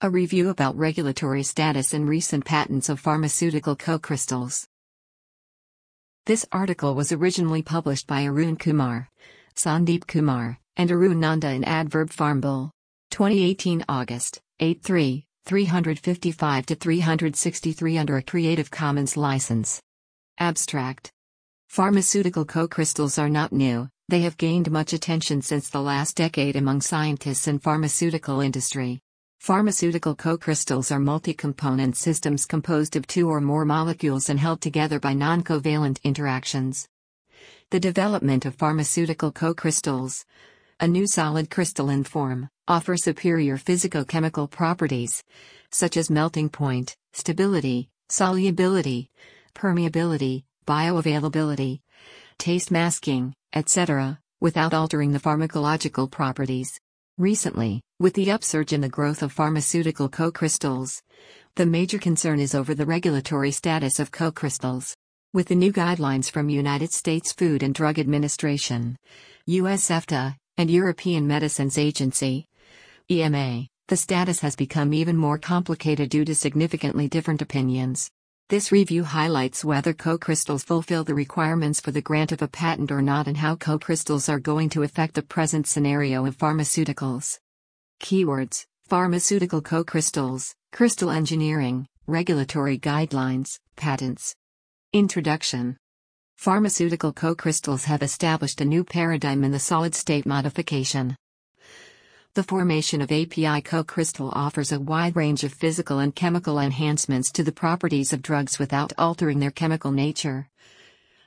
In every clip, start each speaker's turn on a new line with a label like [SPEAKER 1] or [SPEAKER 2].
[SPEAKER 1] A review about regulatory status and recent patents of pharmaceutical co-crystals. This article was originally published by Arun Kumar, Sandeep Kumar, and Arun Nanda in Adverb Pharmbull. 2018 August, 8 355 to 363 under a Creative Commons license. Abstract. Pharmaceutical co-crystals are not new, they have gained much attention since the last decade among scientists and pharmaceutical industry. Pharmaceutical co-crystals are multi-component systems composed of two or more molecules and held together by non-covalent interactions. The development of pharmaceutical co-crystals, a new solid crystalline form, offer superior physicochemical properties, such as melting point, stability, solubility, permeability, bioavailability, taste masking, etc., without altering the pharmacological properties. Recently, with the upsurge in the growth of pharmaceutical co-crystals, the major concern is over the regulatory status of co-crystals. With the new guidelines from United States Food and Drug Administration, US FDA, and European Medicines Agency, EMA, the status has become even more complicated due to significantly different opinions. This review highlights whether co-crystals fulfill the requirements for the grant of a patent or not and how co-crystals are going to affect the present scenario of pharmaceuticals. Keywords Pharmaceutical co-crystals, crystal engineering, regulatory guidelines, patents. Introduction Pharmaceutical co-crystals have established a new paradigm in the solid-state modification. The formation of API co-crystal offers a wide range of physical and chemical enhancements to the properties of drugs without altering their chemical nature,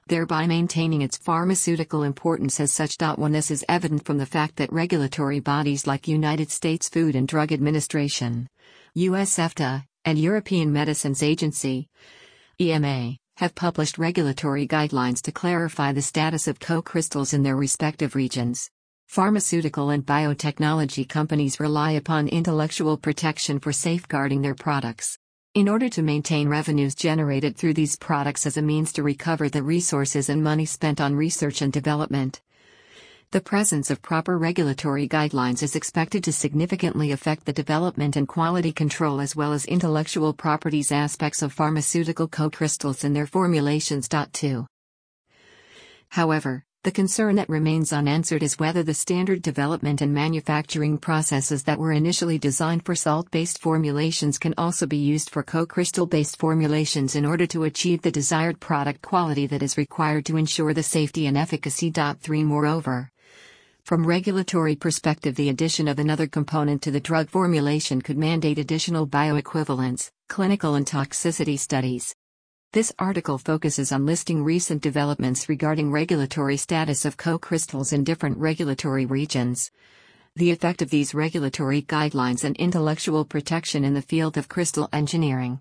[SPEAKER 1] thereby maintaining its pharmaceutical importance as such. One this is evident from the fact that regulatory bodies like United States Food and Drug Administration, US FDA, and European Medicines Agency, EMA, have published regulatory guidelines to clarify the status of co-crystals in their respective regions. Pharmaceutical and biotechnology companies rely upon intellectual protection for safeguarding their products. In order to maintain revenues generated through these products as a means to recover the resources and money spent on research and development, the presence of proper regulatory guidelines is expected to significantly affect the development and quality control as well as intellectual properties aspects of pharmaceutical co-crystals and their formulations. 2. However, the concern that remains unanswered is whether the standard development and manufacturing processes that were initially designed for salt based formulations can also be used for co crystal based formulations in order to achieve the desired product quality that is required to ensure the safety and efficacy. 3 Moreover, from regulatory perspective the addition of another component to the drug formulation could mandate additional bioequivalence, clinical and toxicity studies. This article focuses on listing recent developments regarding regulatory status of co-crystals in different regulatory regions. The effect of these regulatory guidelines and intellectual protection in the field of crystal engineering.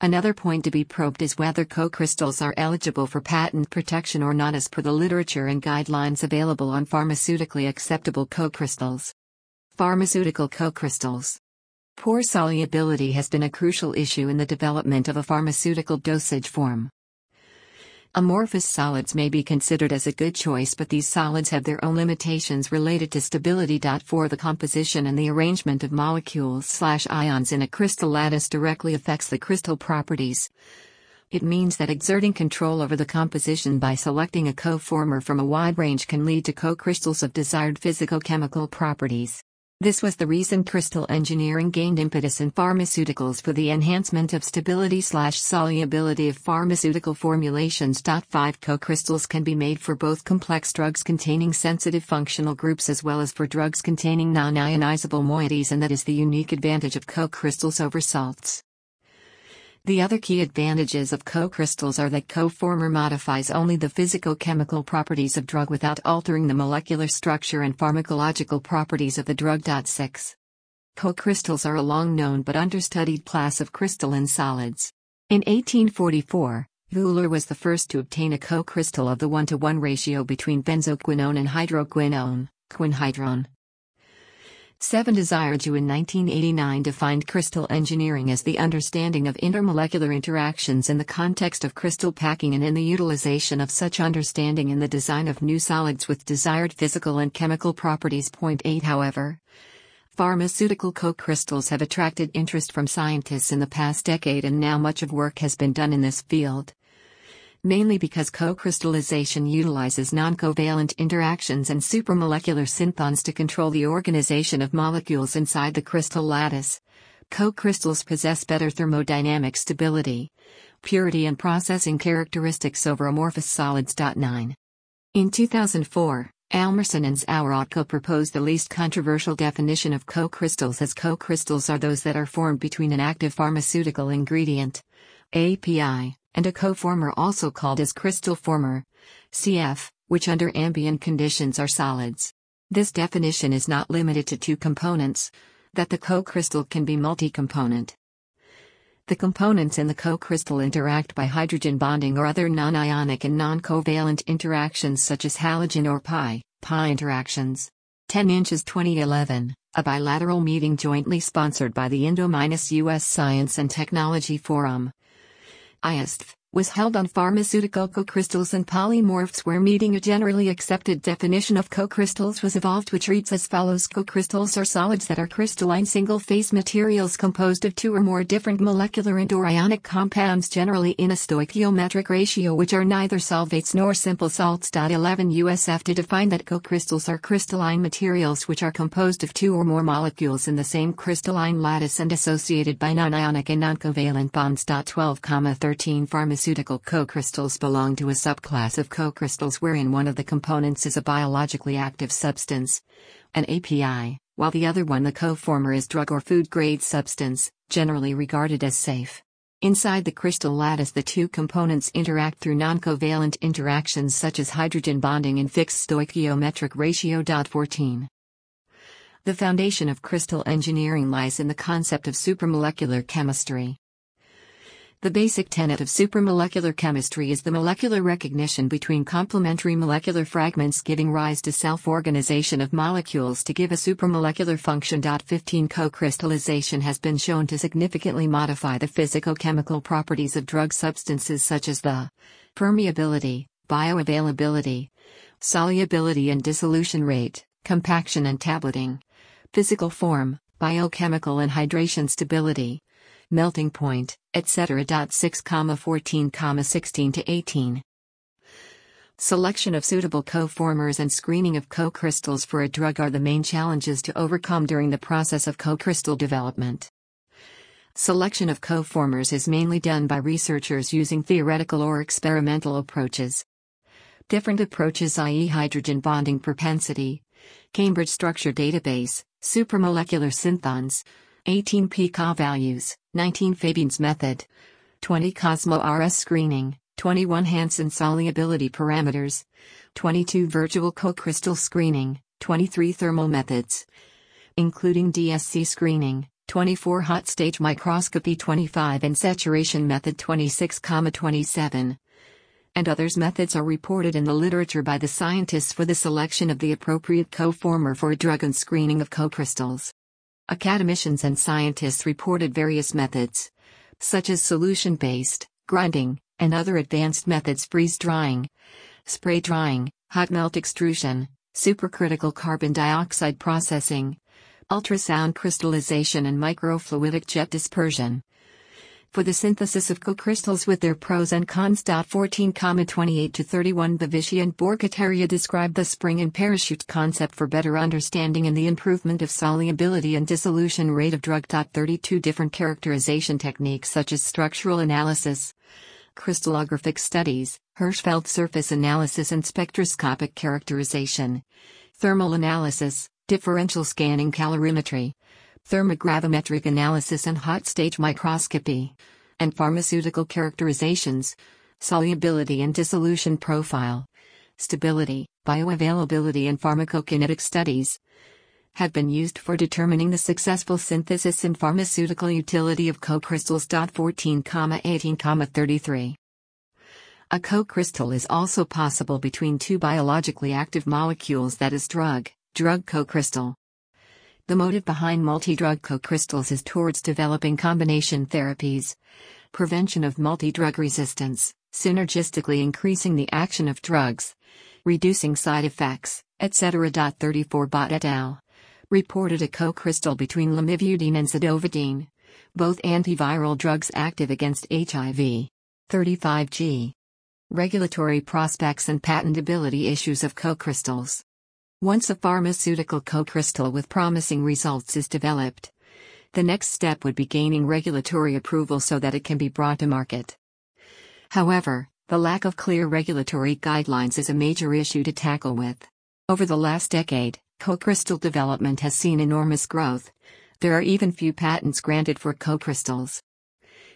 [SPEAKER 1] Another point to be probed is whether co-crystals are eligible for patent protection or not as per the literature and guidelines available on pharmaceutically acceptable co-crystals. Pharmaceutical co-crystals Poor solubility has been a crucial issue in the development of a pharmaceutical dosage form. Amorphous solids may be considered as a good choice, but these solids have their own limitations related to stability. For the composition and the arrangement of molecules/ions in a crystal lattice directly affects the crystal properties. It means that exerting control over the composition by selecting a co-former from a wide range can lead to co-crystals of desired physicochemical properties. This was the reason crystal engineering gained impetus in pharmaceuticals for the enhancement of stability slash solubility of pharmaceutical formulations. 5 Co-crystals can be made for both complex drugs containing sensitive functional groups as well as for drugs containing non-ionizable moieties and that is the unique advantage of co-crystals over salts. The other key advantages of co-crystals are that co-former modifies only the physicochemical properties of drug without altering the molecular structure and pharmacological properties of the drug. 6. Co-crystals are a long known but understudied class of crystalline solids. In 1844, Wöhler was the first to obtain a co-crystal of the 1 to 1 ratio between benzoquinone and hydroquinone, quinhydrone. 7 Desiraju in 1989 defined crystal engineering as the understanding of intermolecular interactions in the context of crystal packing and in the utilization of such understanding in the design of new solids with desired physical and chemical properties. Point 8 However, Pharmaceutical co-crystals have attracted interest from scientists in the past decade and now much of work has been done in this field. Mainly because co-crystallization utilizes non-covalent interactions and supramolecular synthons to control the organization of molecules inside the crystal lattice. Co-crystals possess better thermodynamic stability, purity and processing characteristics over amorphous solids. 9. In 2004, Almarsson and Zaworotko proposed the least controversial definition of co-crystals as co-crystals are those that are formed between an active pharmaceutical ingredient, API, and a coformer also called as crystal former, CF, which under ambient conditions are solids. This definition is not limited to two components, that the co-crystal can be multi-component. The components in the co-crystal interact by hydrogen bonding or other non-ionic and non-covalent interactions such as halogen or pi, pi interactions. 10 inches 2011, a bilateral meeting jointly sponsored by the Indo-US Science and Technology Forum. ISTF was held on pharmaceutical co-crystals and polymorphs where meeting a generally accepted definition of co-crystals was evolved which reads as follows Co-crystals are solids that are crystalline single-phase materials composed of two or more different molecular and or ionic compounds generally in a stoichiometric ratio which are neither solvates nor simple salts. 11 USF to define that co-crystals are crystalline materials which are composed of two or more molecules in the same crystalline lattice and associated by non-ionic and non-covalent bonds. 12, 13 Pharmaceutical pharmaceutical co-crystals belong to a subclass of co-crystals wherein one of the components is a biologically active substance, an API, while the other one the co-former is drug or food-grade substance, generally regarded as safe. Inside the crystal lattice the two components interact through non-covalent interactions such as hydrogen bonding and fixed stoichiometric ratio. 14. The foundation of crystal engineering lies in the concept of supramolecular chemistry. The basic tenet of supramolecular chemistry is the molecular recognition between complementary molecular fragments giving rise to self-organization of molecules to give a supramolecular function. 15 Co-crystallization has been shown to significantly modify the physicochemical properties of drug substances such as the permeability, bioavailability, solubility and dissolution rate, compaction and tableting, physical form, biochemical and hydration stability, melting point, etc. 6, 14, 16 to 18. Selection of suitable co-formers and screening of co-crystals for a drug are the main challenges to overcome during the process of co-crystal development. Selection of co-formers is mainly done by researchers using theoretical or experimental approaches. Different approaches i.e. hydrogen bonding propensity, Cambridge Structure Database, supramolecular synthons, 18 pKa values, 19 Fabian's method, 20 Cosmo RS screening, 21 Hansen solubility parameters, 22 virtual co-crystal screening, 23 thermal methods, including DSC screening, 24 hot stage microscopy 25 and saturation method 26, 27 and others methods are reported in the literature by the scientists for the selection of the appropriate co-former for drug and screening of co-crystals. Academicians and scientists reported various methods, such as solution based, grinding, and other advanced methods freeze drying, spray drying, hot melt extrusion, supercritical carbon dioxide processing, ultrasound crystallization, and microfluidic jet dispersion for the synthesis of co-crystals with their pros and cons. 14, 28 to 31 Bavishi and Borkhataria describe the spring and parachute concept for better understanding and the improvement of solubility and dissolution rate of drug. 32 different characterization techniques such as structural analysis, crystallographic studies, Hirshfeld surface analysis and spectroscopic characterization, thermal analysis, differential scanning calorimetry, thermogravimetric analysis and hot stage microscopy, and pharmaceutical characterizations, solubility and dissolution profile, stability, bioavailability, and pharmacokinetic studies have been used for determining the successful synthesis and pharmaceutical utility of co-crystals. 14, 18, 33. A co-crystal is also possible between two biologically active molecules that is drug, drug co-crystal. The motive behind multi-drug co-crystals is towards developing combination therapies, prevention of multi-drug resistance, synergistically increasing the action of drugs, reducing side effects, etc. 34 Bott et al. reported a co-crystal between lamivudine and zidovudine, both antiviral drugs active against HIV. 35G. Regulatory prospects and patentability issues of co-crystals. Once a pharmaceutical co-crystal with promising results is developed, the next step would be gaining regulatory approval so that it can be brought to market. However, the lack of clear regulatory guidelines is a major issue to tackle with. Over the last decade, co-crystal development has seen enormous growth. There are even few patents granted for co-crystals.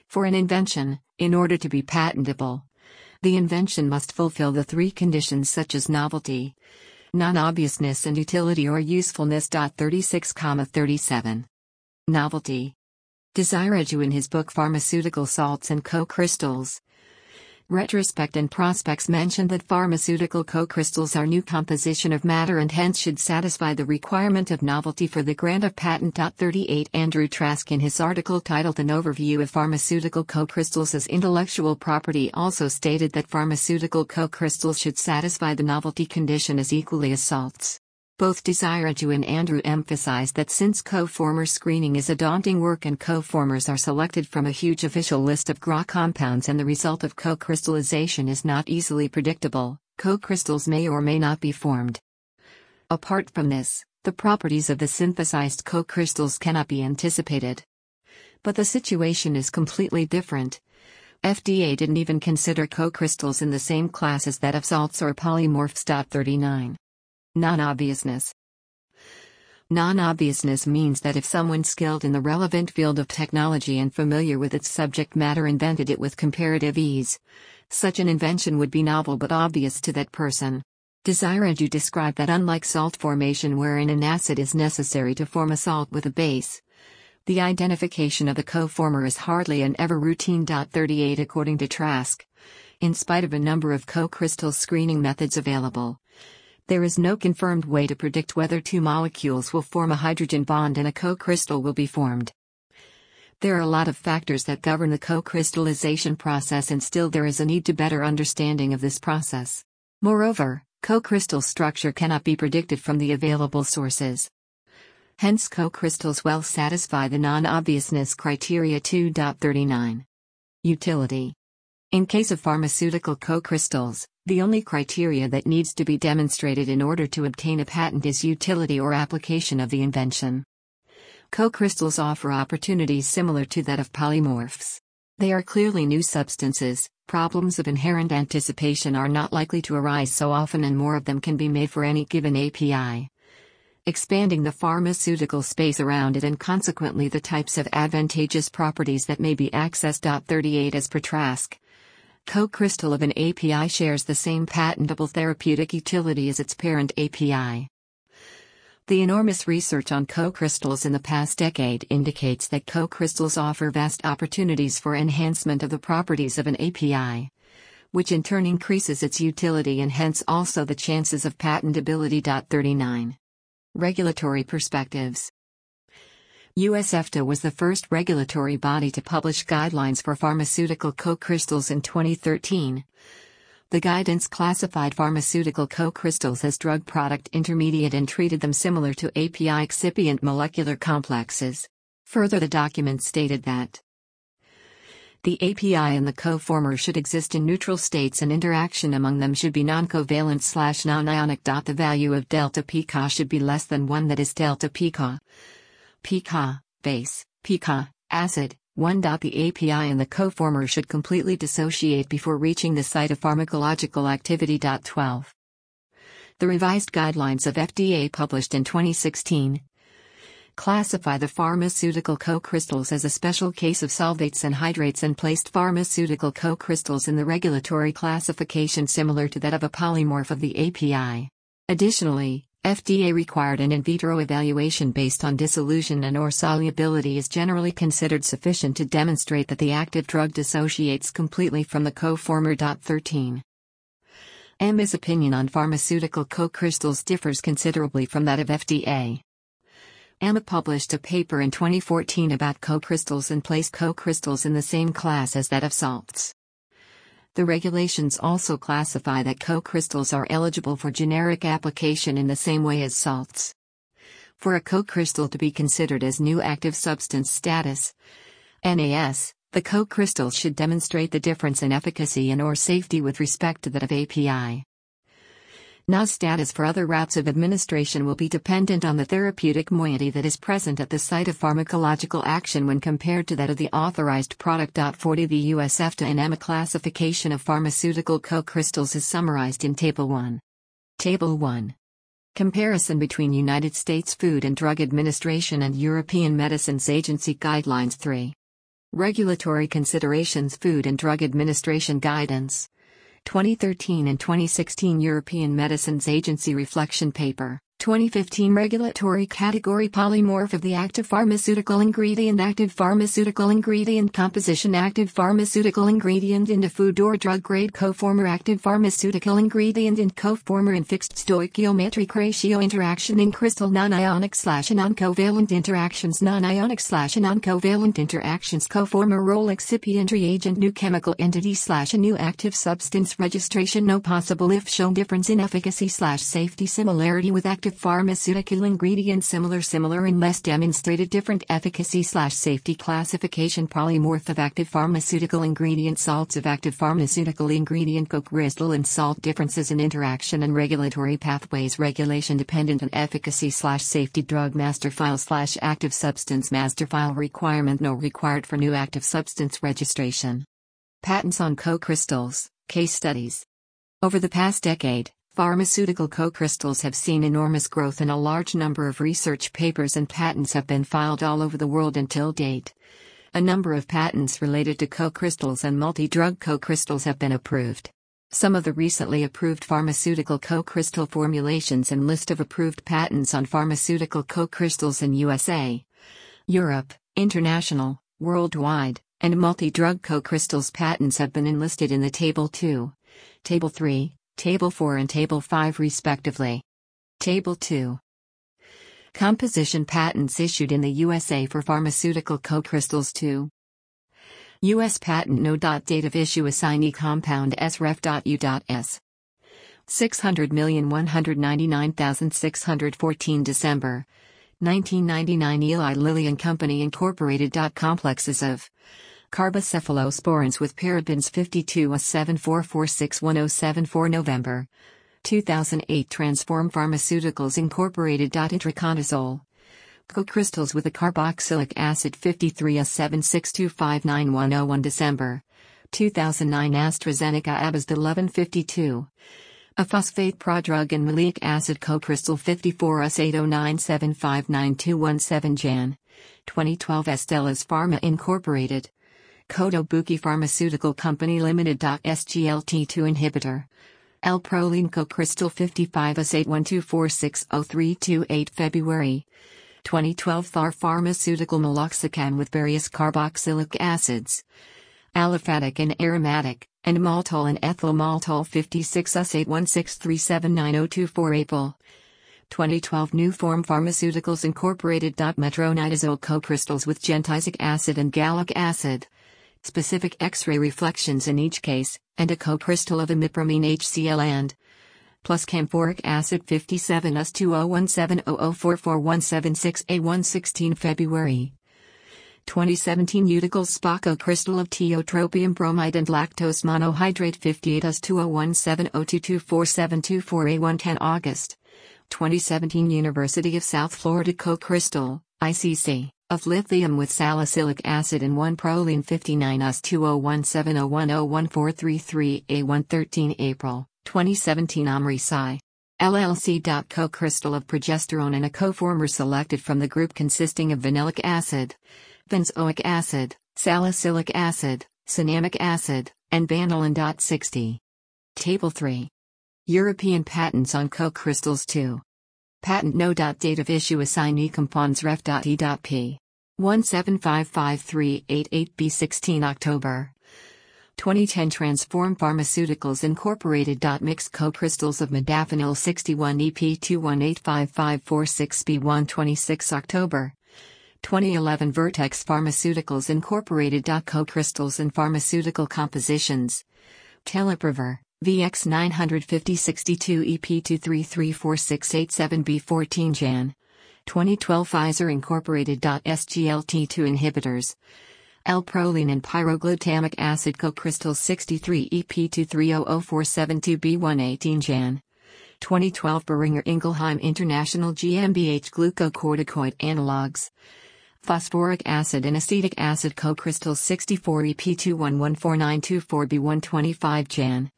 [SPEAKER 1] For an invention, in order to be patentable, the invention must fulfill the three conditions such as novelty, non-obviousness and utility or usefulness. 36, 37. Novelty. Desiraju in his book Pharmaceutical Salts and Co-Crystals, Retrospect and prospects mention that pharmaceutical co-crystals are new composition of matter and hence should satisfy the requirement of novelty for the grant of patent. 38 Andrew Trask in his article titled An Overview of Pharmaceutical Co-crystals as Intellectual Property also stated that pharmaceutical co-crystals should satisfy the novelty condition as equally as salts. Both Desiraju and Andrew emphasize that since co-former screening is a daunting work and co-formers are selected from a huge official list of GRA compounds and the result of co-crystallization is not easily predictable, co-crystals may or may not be formed. Apart from this, the properties of the synthesized co-crystals cannot be anticipated. But the situation is completely different. FDA didn't even consider co-crystals in the same class as that of salts or polymorphs. 39. Non-obviousness Non-obviousness means that if someone skilled in the relevant field of technology and familiar with its subject matter invented it with comparative ease, such an invention would be novel but obvious to that person. Desiraju described that unlike salt formation wherein an acid is necessary to form a salt with a base, the identification of the co-former is hardly an ever routine. 38 According to Trask, in spite of a number of co-crystal screening methods available, there is no confirmed way to predict whether two molecules will form a hydrogen bond and a co-crystal will be formed. There are a lot of factors that govern the co-crystallization process and still there is a need to better understanding of this process. Moreover, co-crystal structure cannot be predicted from the available sources. Hence co-crystals well satisfy the non-obviousness criteria 2.39. Utility. In case of pharmaceutical co-crystals, the only criteria that needs to be demonstrated in order to obtain a patent is utility or application of the invention. Co-crystals offer opportunities similar to that of polymorphs. They are clearly new substances, problems of inherent anticipation are not likely to arise so often and more of them can be made for any given API. Expanding the pharmaceutical space around it and consequently the types of advantageous properties that may be accessed. 38 as per Trask co-crystal of an API shares the same patentable therapeutic utility as its parent API. The enormous research on co-crystals in the past decade indicates that co-crystals offer vast opportunities for enhancement of the properties of an API, which in turn increases its utility and hence also the chances of patentability. 39. Regulatory perspectives USFDA was the first regulatory body to publish guidelines for pharmaceutical co-crystals in 2013. The guidance classified pharmaceutical co-crystals as drug product intermediate and treated them similar to API excipient molecular complexes. Further the document stated that the API and the co-former should exist in neutral states and interaction among them should be non-covalent slash non-ionic. The value of delta pK should be less than 1 that is delta pK pK, base, pK, acid, 1. The API and the coformer should completely dissociate before reaching the site of pharmacological activity. 12. The revised guidelines of FDA published in 2016 classify the pharmaceutical co-crystals as a special case of solvates and hydrates and placed pharmaceutical co-crystals in the regulatory classification similar to that of a polymorph of the API. Additionally, FDA required an in vitro evaluation based on dissolution and or solubility is generally considered sufficient to demonstrate that the active drug dissociates completely from the co-former. 13. EMA's opinion on pharmaceutical co-crystals differs considerably from that of FDA. EMA published a paper in 2014 about co-crystals and placed co-crystals in the same class as that of salts. The regulations also classify that co-crystals are eligible for generic application in the same way as salts. For a co-crystal to be considered as new active substance status, NAS, the co-crystal should demonstrate the difference in efficacy and or safety with respect to that of API. NAS status for other routes of administration will be dependent on the therapeutic moiety that is present at the site of pharmacological action when compared to that of the authorized product. 40 The US FDA and EMA classification of pharmaceutical co-crystals is summarized in Table 1. Table 1. Comparison between United States Food and Drug Administration and European Medicines Agency Guidelines 3. Regulatory Considerations Food and Drug Administration Guidance 2013 and 2016 European Medicines Agency Reflection Paper 2015 Regulatory Category Polymorph of the Active Pharmaceutical Ingredient Active Pharmaceutical Ingredient Composition Active Pharmaceutical Ingredient into Food or Drug Grade Coformer Active Pharmaceutical Ingredient in Coformer in Fixed Stoichiometric Ratio Interaction in Crystal Non-Ionic slash Non-Covalent Interactions Non-Ionic slash Non-Covalent Interactions Coformer Role Excipient Reagent New Chemical Entity slash A New Active Substance Registration No possible if shown difference in efficacy slash safety Similarity with active active pharmaceutical ingredient similar similar unless demonstrated different efficacy slash safety classification. Polymorph of active pharmaceutical ingredient salts of active pharmaceutical ingredient. Co-crystal and salt differences in interaction and regulatory pathways. Regulation dependent on efficacy slash safety. Drug master file slash active substance master file requirement. No required for new active substance registration. Patents on co-crystals case studies. Over the past decade Pharmaceutical co-crystals have seen enormous growth and a large number of research papers and patents have been filed all over the world until date. A number of patents related to co-crystals and multi-drug co-crystals have been approved. Some of the recently approved pharmaceutical co-crystal formulations and list of approved patents on pharmaceutical co-crystals in USA, Europe, international, worldwide, and multi-drug co-crystals patents have been enlisted in the Table 2. Table 3, Table 4 and Table 5 respectively. Table 2. Composition patents issued in the USA for pharmaceutical co-crystals 2. U.S. Patent No. Date of issue assignee compound SREF.U.S. 600,199,614 December 1999 Eli Lilly and Company Incorporated. Complexes of carbocephalosporins with parabens 52 A74461074 November 2008 Transform Pharmaceuticals Incorporated. Itraconazole Co-crystals with a carboxylic acid 53 A76259101 December 2009 AstraZeneca Abazd 1152 a phosphate prodrug and malic acid co-crystal 54 S809759217 Jan 2012 Astellas Pharma Incorporated Kotobuki Pharmaceutical Company Limited. SGLT2 inhibitor. L-proline co-crystal 55S81246032 February 2012 Thar Pharmaceutical Meloxicam with various carboxylic acids. Aliphatic and aromatic, and maltol and ethyl maltol 56S81637902 April 2012 New Form Pharmaceuticals Incorporated. Metronidazole co-crystals with gentisic acid and gallic acid specific X-ray reflections in each case, and a co-crystal of imipramine HCl and plus camphoric acid 57S201700444176A116 February. 2017 Utical Spaco crystal of tiotropium bromide and lactose monohydrate 58S20170224724724A110 August. 2017 University of South Florida co-crystal, ICC of lithium with salicylic acid and 1-proline 59S201701011433A113 April 2017 Omri LLC. Co-crystal of progesterone and a coformer selected from the group consisting of vanillic acid, benzoic acid, salicylic acid, cinnamic acid, and vanillin. 60. Table 3. European patents on co-crystals 2. Patent no. Date of issue assignee compons ref.e.p. 1755388B 16 October 2010 Transform Pharmaceuticals Incorporated. Mix co-crystals of modafinil 61 EP2185546 B126 October 2011 Vertex Pharmaceuticals Incorporated. Co-crystals and pharmaceutical compositions. Telaprevir VX950-62EP2334687B14 Jan. 2012 Pfizer Incorporated. SGLT2 inhibitors. L-proline and pyroglutamic acid co-crystal 63EP2300472B118 Jan. 2012 Boehringer Ingelheim International GmbH glucocorticoid analogs. Phosphoric acid and acetic acid co-crystal 64EP2114924B125 Jan.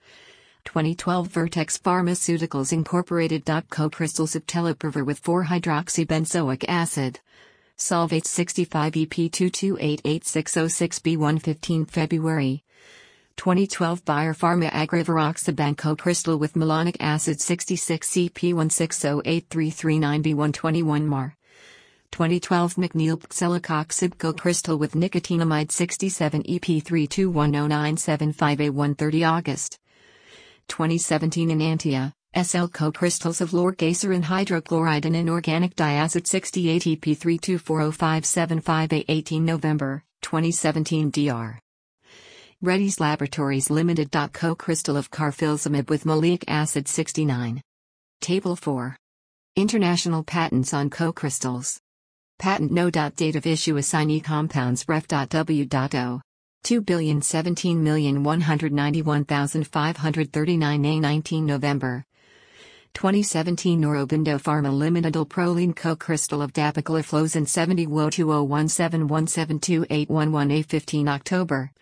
[SPEAKER 1] 2012 Vertex Pharmaceuticals Incorporated. Co-crystals of telaprevir with 4-hydroxybenzoic acid. Solvate 65 EP2288606B115 February. 2012 Bayer Pharma AG rivaroxaban co-crystal with malonic acid 66 CP16083339B121 Mar. 2012 McNeil Pxelocoxib co-crystal with nicotinamide 67 EP3210975A130 August. 2017 Enantia, SL co-crystals of lorcaserin hydrochloride and inorganic diacid 68 EP32405758 18 November, 2017 DR. Reddy's Laboratories Limited. Co-crystal of carfilzomib with malic acid 69. Table 4. International patents on co-crystals. Patent no. Date of issue assignee compounds ref.w.o. 2,017,191,539 A 19 November. 2017 Aurobindo Pharma Limited Proline Co-Crystal of Dapagliflozin 70 wo 2017172811 A 15 October.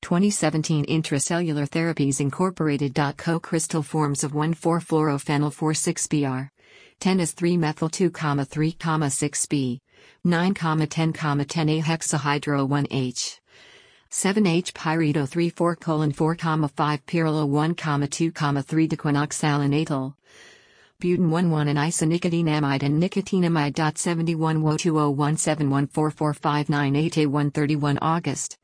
[SPEAKER 1] 2017 Intracellular Therapies Incorporated. Co-crystal forms of 1,4-fluorophenyl 10 is 3 methyl 2, 3, 6 B 9, 10, 10 A hexahydro 1H. 7H pyrido 3 4 colon 4 comma 5 pyrrolo 1 comma 2 comma 3 diquinoxalinatal. Buten 1 1 and isonicotinamide and nicotinamide. 71 wo 2017144598 A 131 August.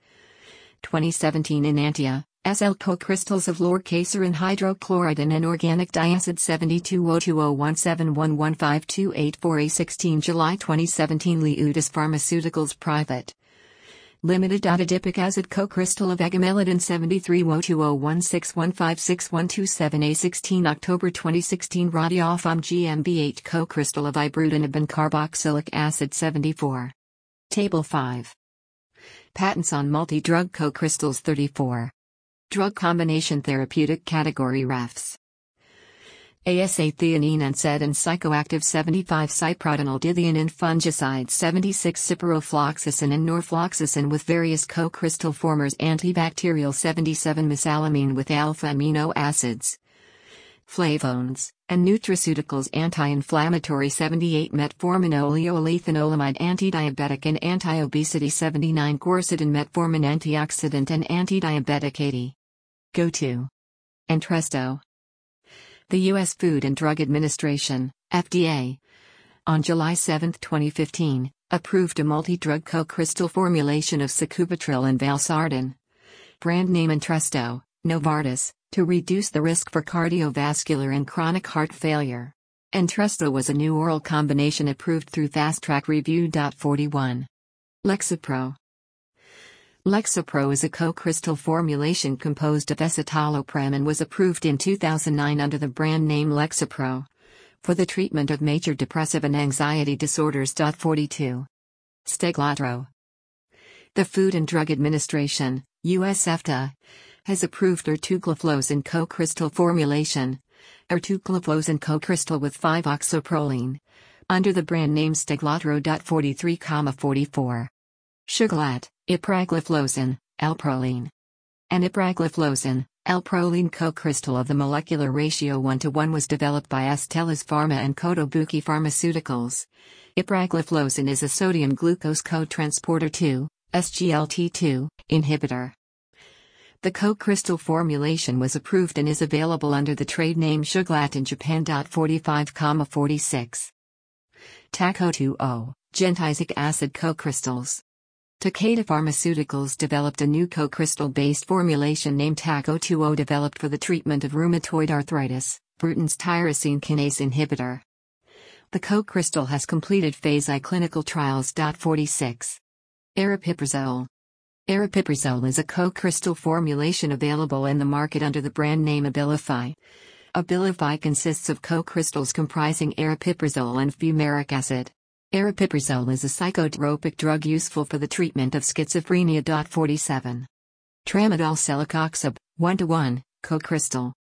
[SPEAKER 1] 2017 Enantia, SL co-crystals of lorcaserin hydrochloride and inorganic diacid 72 wo 2017115284 A 16 July 2017 Liudis Pharmaceuticals Private. Limited adipic acid co-crystal of agamelidin 73 wo 2016156127 A 16 October 2016 Ratiopharm GmbH co-crystal of ibrutinib and carboxylic acid 74. Table 5. Patents on multi-drug co-crystals 34. Drug combination therapeutic category refs. ASA theanine and SED and psychoactive 75 cyprodenolidine and fungicide 76 ciprofloxacin and norfloxacin with various co-crystal formers antibacterial 77 mesalamine with alpha amino acids flavones, and nutraceuticals anti-inflammatory 78 metformin oleoethanolamide anti-diabetic and anti-obesity 79 quercetin metformin antioxidant and anti-diabetic 80. Go to Entresto the U.S. Food and Drug Administration, FDA, on July 7, 2015, approved a multi-drug co-crystal formulation of sacubitril and valsartan. Brand name Entresto, Novartis, to reduce the risk for cardiovascular and chronic heart failure. Entresto was a new oral combination approved through Fast Track Review. 41. Lexapro Lexapro is a co-crystal formulation composed of escitalopram and was approved in 2009 under the brand name Lexapro for the treatment of major depressive and anxiety disorders. 42. Steglatro. The Food and Drug Administration (USFDA) has approved ertugliflozin co-crystal formulation, ertugliflozin co-crystal with 5-oxoproline, under the brand name Steglatro.43,44. Suglat, ipragliflozin, L-proline. An ipragliflozin, L-proline co-crystal of the molecular ratio 1 to 1 was developed by Astellas Pharma and Kotobuki Pharmaceuticals. Ipragliflozin is a sodium glucose co-transporter 2, SGLT2, inhibitor. The co-crystal formulation was approved and is available under the trade name Suglat in Japan. 45, 46. TACO 2O, gentisic acid co-crystals. Takeda Pharmaceuticals developed a new co-crystal-based formulation named TACO2O developed for the treatment of rheumatoid arthritis, Bruton's tyrosine kinase inhibitor. The co-crystal has completed phase I clinical trials. 46. Aripiprazole. Aripiprazole is a co-crystal formulation available in the market under the brand name Abilify. Abilify consists of co-crystals comprising aripiprazole and fumaric acid. Aripiprazole is a psychotropic drug useful for the treatment of schizophrenia. 47. Tramadol celecoxib, 1 to 1, co-crystal.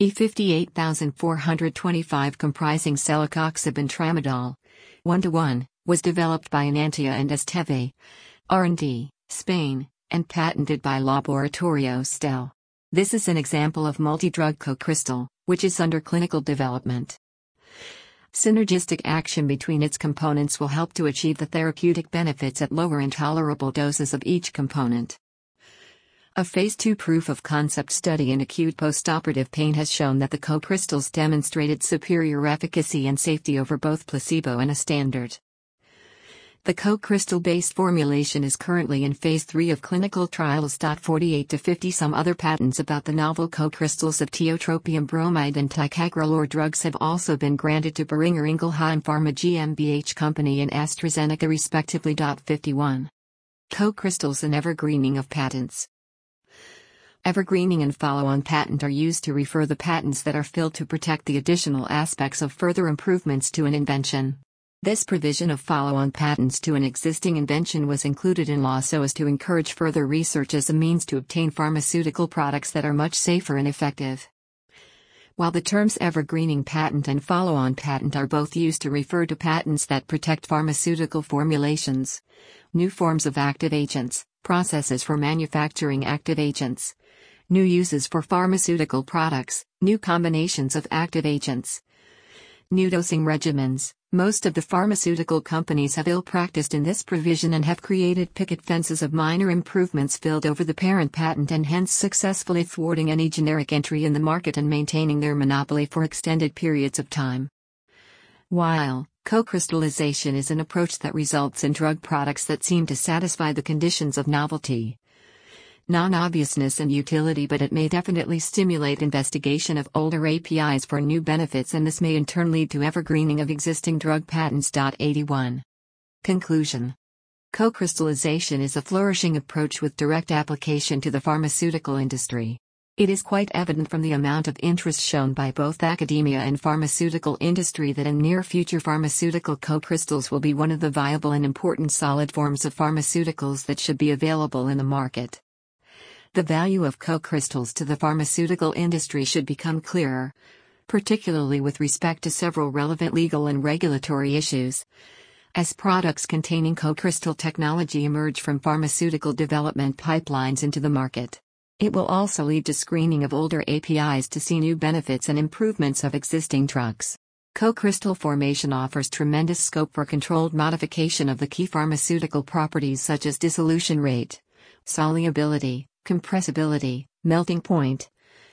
[SPEAKER 1] E58425 comprising celecoxib and tramadol, 1 to 1, was developed by Enantia and Esteve, R&D, Spain, and patented by Laboratorio Stell. This is an example of multi-drug co-crystal, which is under clinical development. Synergistic action between its components will help to achieve the therapeutic benefits at lower intolerable doses of each component. A phase 2 proof of concept study in acute postoperative pain has shown that the co-crystals demonstrated superior efficacy and safety over both placebo and a standard. The co-crystal based formulation is currently in phase 3 of clinical trials. 48 to 50 Some other patents about the novel co-crystals of tiotropium bromide and ticagrelor drugs have also been granted to Boehringer Ingelheim Pharma GmbH Company and AstraZeneca respectively. 51. Co-crystals and evergreening of patents. Evergreening and follow-on patent are used to refer the patents that are filled to protect the additional aspects of further improvements to an invention. This provision of follow-on patents to an existing invention was included in law so as to encourage further research as a means to obtain pharmaceutical products that are much safer and effective. While the terms evergreening patent and follow-on patent are both used to refer to patents that protect pharmaceutical formulations, new forms of active agents, processes for manufacturing active agents, new uses for pharmaceutical products, new combinations of active agents, new dosing regimens, most of the pharmaceutical companies have ill practiced in this provision and have created picket fences of minor improvements filled over the parent patent and hence successfully thwarting any generic entry in the market and maintaining their monopoly for extended periods of time. While co-crystallization is an approach that results in drug products that seem to satisfy the conditions of novelty, non-obviousness and utility but it may definitely stimulate investigation of older APIs for new benefits and this may in turn lead to evergreening of existing drug patents. 81. Conclusion Co-crystallization is a flourishing approach with direct application to the pharmaceutical industry. It is quite evident from the amount of interest shown by both academia and pharmaceutical industry that in near future pharmaceutical co-crystals will be one of the viable and important solid forms of pharmaceuticals that should be available in the market. The value of co-crystals to the pharmaceutical industry should become clearer, particularly with respect to several relevant legal and regulatory issues. As products containing co-crystal technology emerge from pharmaceutical development pipelines into the market, it will also lead to screening of older APIs to see new benefits and improvements of existing drugs. Co-crystal formation offers tremendous scope for controlled modification of the key pharmaceutical properties such as dissolution rate, solubility, compressibility, melting point,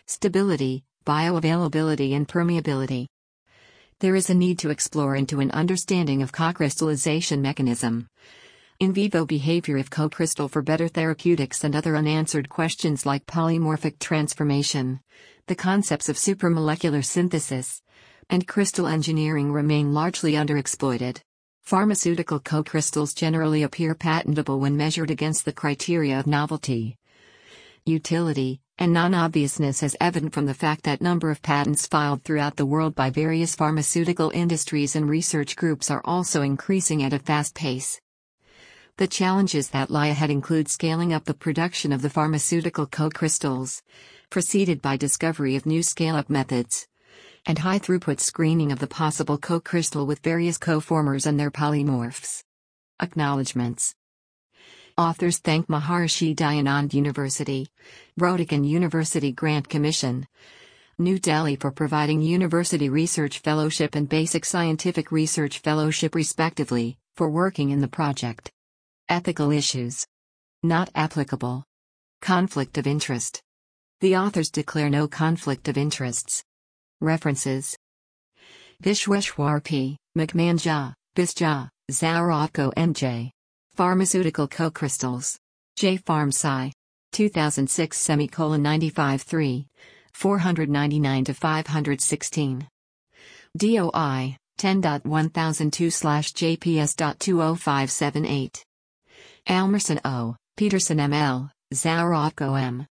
[SPEAKER 1] stability, bioavailability, and permeability. There is a need to explore into an understanding of co-crystallization mechanism. In vivo behavior of co-crystal for better therapeutics and other unanswered questions like polymorphic transformation, the concepts of supramolecular synthesis, and crystal engineering remain largely underexploited. Pharmaceutical co-crystals generally appear patentable when measured against the criteria of novelty utility, and non-obviousness is evident from the fact that number of patents filed throughout the world by various pharmaceutical industries and research groups are also increasing at a fast pace. The challenges that lie ahead include scaling up the production of the pharmaceutical co-crystals, preceded by discovery of new scale-up methods, and high throughput screening of the possible co-crystal with various co-formers and their polymorphs. Acknowledgements Authors thank Maharishi Dayanand University, Rodican University Grant Commission, New Delhi for providing University Research Fellowship and Basic Scientific Research Fellowship respectively, for working in the project. Ethical issues. Not applicable. Conflict of interest. The authors declare no conflict of interests. References Vishweshwar P. McMahon Bisja, Zaworotko M.J. Pharmaceutical co-crystals. J. Pharm Sci. 2006 semicolon 95 3. 499 to 516. DOI 10.1002 slash JPS.20578. Almarsson O., Peterson M.L., Zaworotko M.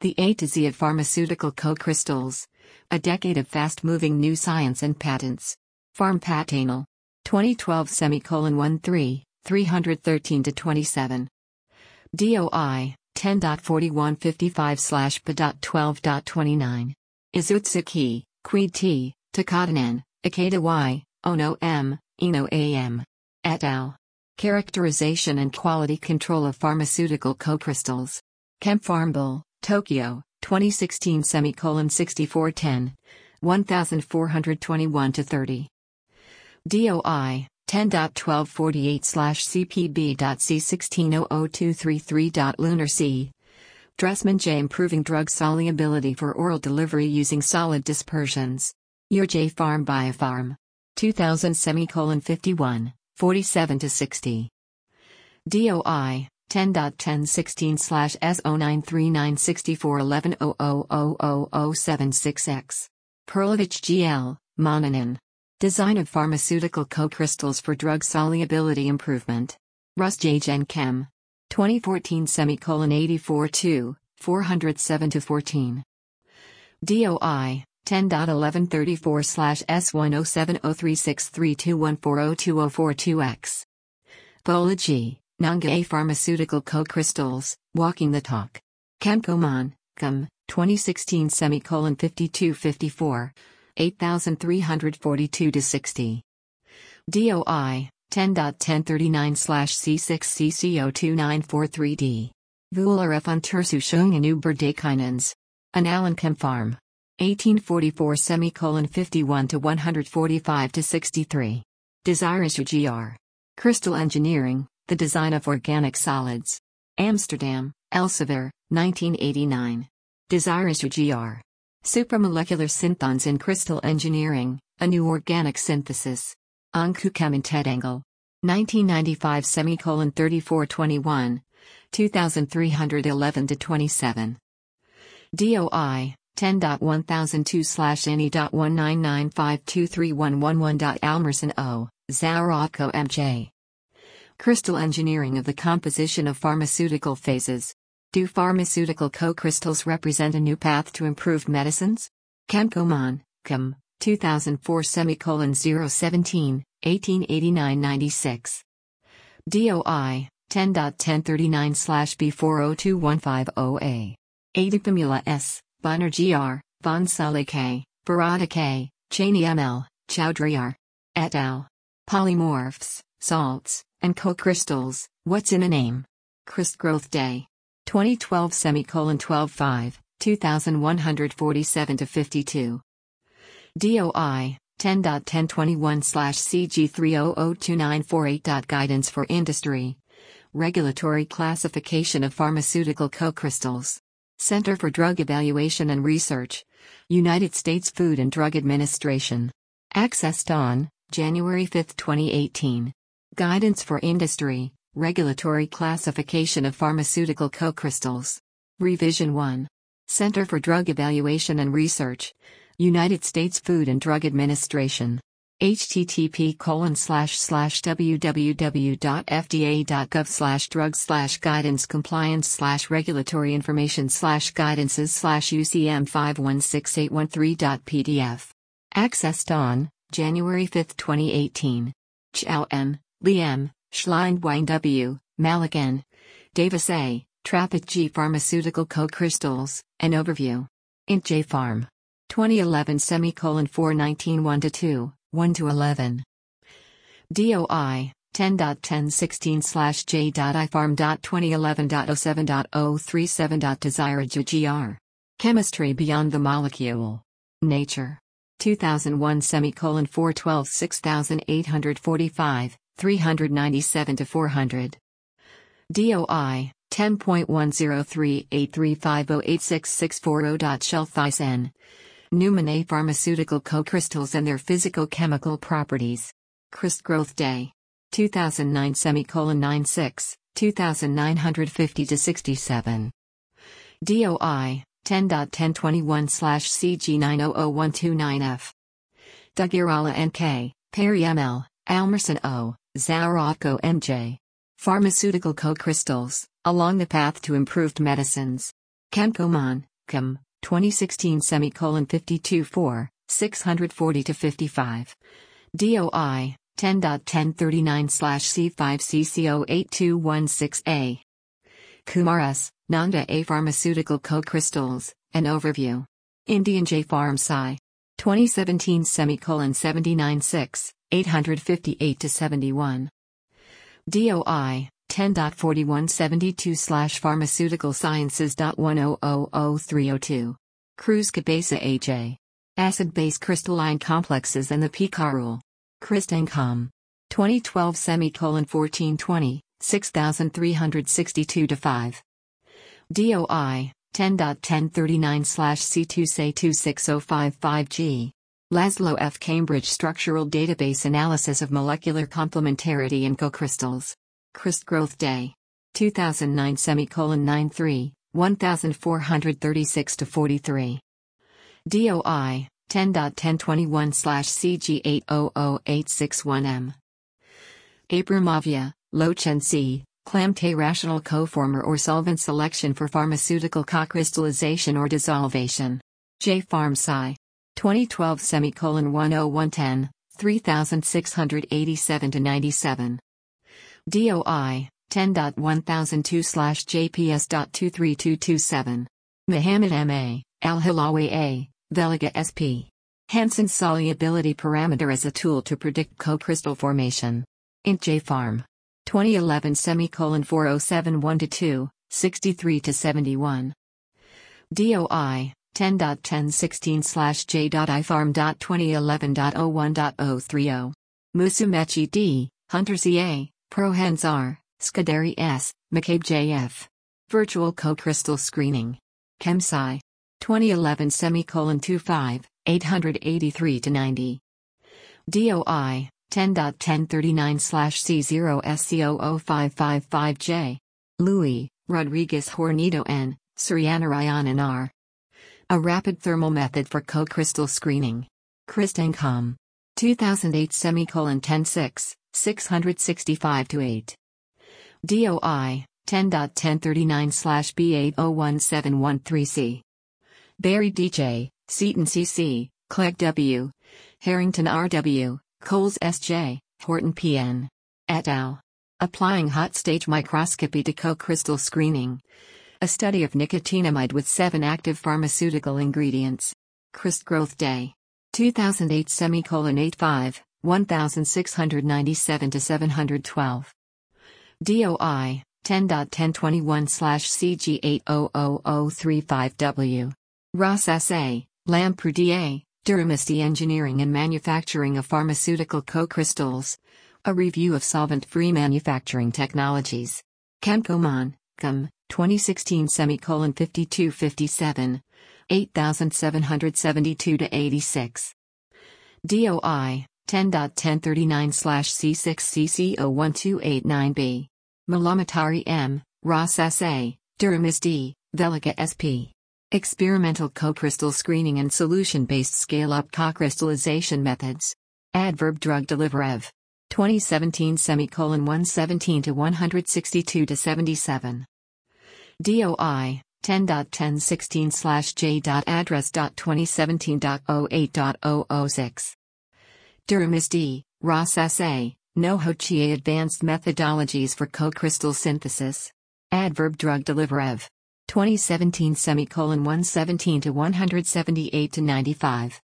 [SPEAKER 1] The A to Z of Pharmaceutical Co-Crystals. A decade of fast-moving new science and patents. Pharm Patanal. 2012 semicolon 13, 313 to 27. DOI 10.4155 slash pa.12.29. Izutsuki, Quid T, Takatanen, Ikeda Y, Ono M, Ino AM. Et al. Characterization and Quality Control of Pharmaceutical Co-Crystals. Chempharmbull, Tokyo, 2016 semicolon 6410. 1421 to 30. DOI 10.1248 CPB.C160023.Lunar C. Dressman J. Improving drug solubility for oral delivery using solid dispersions. Your J. Pharm Biopharm. 2000 semicolon 51, 47 to 60. DOI 10.1016 slash S09396411000076X. Perlovich GL, Mononin. Design of pharmaceutical co-crystals for drug solubility improvement. J. Gen Chem. 2014 semicolon 84 2, 407 to 14. DOI 10.1134 slash S1070363214020442X. Bolla G. Nangia A Pharmaceutical Co-Crystals, Walking the Talk. Chemcomon, Com, 2016 semicolon 5254. 8342 to 60. DOI 10.1039 slash C6CCO2943D. Wöhler F. Untersuchung in Überdekinens. An Allen Pharm. 1844 semicolon 51 to 145 to 63. Desiraju GR. Crystal Engineering, the design of organic solids. Amsterdam, Elsevier, 1989. Desiraju GR. Supramolecular synthons in crystal engineering, a new organic synthesis. Anku Tedangle. 1995 semicolon 3421, 2311 to 27. DOI 10.1002 slash any.199523111.Almarsson O, Zaworotko MJ. Crystal engineering of the composition of pharmaceutical phases. Do pharmaceutical co-crystals represent a new path to improved medicines? Chem, 2004 semicolon 017, 1889-96. DOI, 10.1039 slash B402150A. Aitipamula S, Bonner GR, Von Sale K, Biradha K, Cheney ML, Chowdhury R. Et al. Polymorphs, salts, and co-crystals, what's in a name? Crystal Growth Day. 2012 semicolon 12 5, 2147 to 52. DOI 10.1021 slash CG3002948. Guidance for Industry. Regulatory Classification of Pharmaceutical Co-Crystals. Center for Drug Evaluation and Research. United States Food and Drug Administration. Accessed on January 5, 2018. Guidance for Industry. Regulatory Classification of Pharmaceutical Co-Crystals. Revision 1. Center for Drug Evaluation and Research. United States Food and Drug Administration. http www.fda.gov slash drugs slash guidance compliance slash regulatory information slash guidances slash UCM 516813.pdf. Accessed on January 5, 2018. Chow M. Liam. Schlein W., Malik N. Davis A., Traffic G Pharmaceutical Co-Crystals, An Overview. Int J Pharm. 2011 semicolon 419 1 to 2, 1 to 11. DOI 10.1016 slash j.ifarm.2011.07.037.desire Chemistry Beyond the Molecule. Nature. 2001 semicolon 412 6845. 397 to 400. DOI 10.103835086640. N. Newman A. Pharmaceutical co-crystals and their physico-chemical properties. Crystal Growth Day. 2009 semicolon 96, 2950 to 67. DOI 10.1021 slash CG900129F. Duggirala NK, Perry ML, Almarsson O. Zaworotko MJ. Pharmaceutical co-crystals, along the path to improved medicines. Chemcomon, Chem, 2016 semicolon 52 4, 640 to 55. DOI 10.1039 C5CCO8216A. Kumar S. Nanda A. Pharmaceutical Co-Crystals, An Overview. Indian J. Pharm Sci. 2017 semicolon 79 6, 858 to 71. DOI 10.4172 slash pharmaceutical sciences.1000302. Cruz Cabeza AJ. Acid base crystalline complexes and the pKa rule. CrystEngComm. 2012 semicolon 1420, 6362 to 5. DOI 10.1039 slash C2 say 26055G. Laszlo F. Cambridge Structural Database Analysis of Molecular Complementarity in Co-Crystals. Crist Growth Day. 2009 semicolon 93, 1436 to 43. DOI 10.1021 slash CG800861M. Abramavia, Lochen C. Clamte rational coformer or solvent selection for pharmaceutical co-crystallization or dissolvation. J. Pharm Sci. 2012 semicolon 10110, 3687 to 97. DOI 10.1002 slash JPS.23227. Muhammad M.A., Al Hilawi A., Velaga SP. Hansen's solubility parameter as a tool to predict co-crystal formation. Int J Pharm. 2011 semicolon 4071 to 2, 63 to 71. DOI 10.1016 slash j.ifarm.2011.01.030. Musumeci D, Hunter CA, Prohens R, Scuderi S, McCabe JF. Virtual co-crystal screening. ChemSci. 2011 semicolon 25, 883 to 90. DOI 10.1039 slash C0SCO0555J. Louis, Rodriguez Hornedo N, Suriana Ryan R. A rapid thermal method for co-crystal screening. CrystEngComm. 2008 semicolon 106, 665 to 8. DOI 10.1039 slash B801713C. Barry DJ, Seaton CC, Clegg W. Harrington RW. Coles S.J., Horton P.N. et al. Applying hot stage microscopy to co-crystal screening. A study of nicotinamide with seven active pharmaceutical ingredients. Crist Growth Day. 2008 semicolon 85, 1697 to 712. DOI 10.1021 slash CG800035W. Ross S.A., Lamproux Duramisti Engineering and Manufacturing of Pharmaceutical Co-Crystals. A review of solvent-free manufacturing technologies. Chemcoman, Com, 2016 semicolon 5257, 8772 to 86. DOI 10.1039 slash C6CC01289B. Malamatari M, Ross S.A., Douroumis D, Velaga SP. Experimental co-crystal screening and solution-based scale-up co-crystallization methods. Adverb drug deliverev. 2017 semicolon 117 to 162 to 77. DOI 10.1016 slash j.address.2017.08.006. Douroumis D, Ross S.A., No NoHo Advanced Methodologies for Co-Crystal Synthesis. Adverb drug Deliver deliverev. 2017 semicolon 117 to 178 to 95.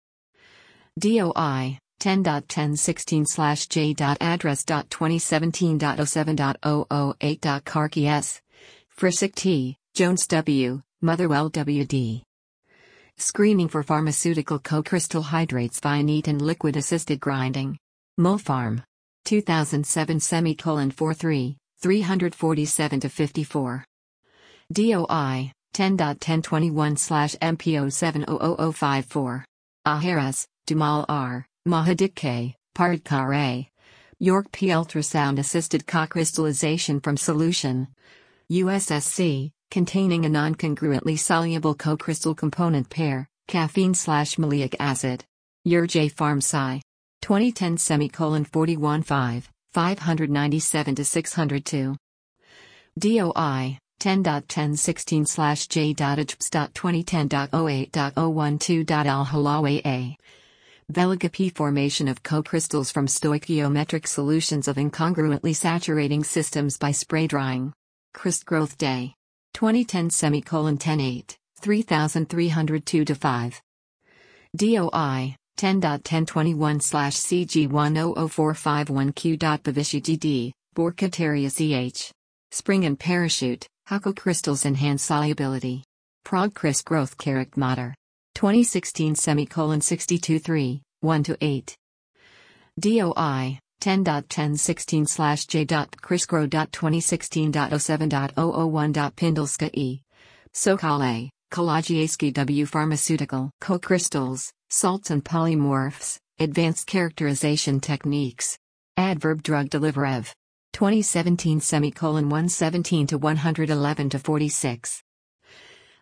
[SPEAKER 1] DOI 10.1016 slash j.address.2017.07.008. S. Frisick T. Jones W. Motherwell WD. Screening for pharmaceutical co-crystal hydrates via neat and liquid assisted grinding. Mol Pharm. 2007 semicolon 43, 347 to 54. DOI 10.1021 slash MPO 700054. Aheras, Dhumal R, Mahadik K, Paradkar A. York P. Ultrasound assisted co-crystallization from solution. USSC, containing a non-congruently soluble co-crystal component pair, caffeine slash maleic acid. J. Pharm Sci. 2010 semicolon 41 5, 597 to 602. DOI 10.1016 slash j.ajps.2010.08.012.al A. Velaga P formation of co-crystals from stoichiometric solutions of incongruently saturating systems by spray drying. Crystal growth day. 2010 semicolon 10.8, 3302 to 5. DOI 10.1021 slash CG100451Q.Bavishigd, Borkatarius EH. Spring and parachute, Hako crystals enhance solubility. Prog Chris growth character matter. 2016 semicolon 62 3, 1 to 8. DOI 10.1016 slash j.chrisgrow.2016.07.001.pindlska e. Sokale, Kalajiaski W Pharmaceutical Co-crystals, salts and polymorphs, advanced characterization techniques. Adverb drug deliverev. 2017 semicolon 117 to 111 to 46.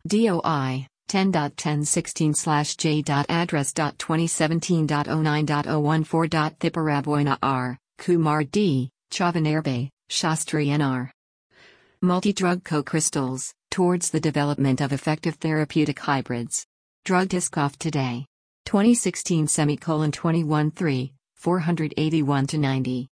[SPEAKER 1] DOI 10.1016 slash j.address.2017.09.014. R. Kumar D. Chavanerbe, Shastri NR. Multi-drug co-crystals, towards the development of effective therapeutic hybrids. Drug Discov Today. 2016 semicolon 21 3, 481 to 90.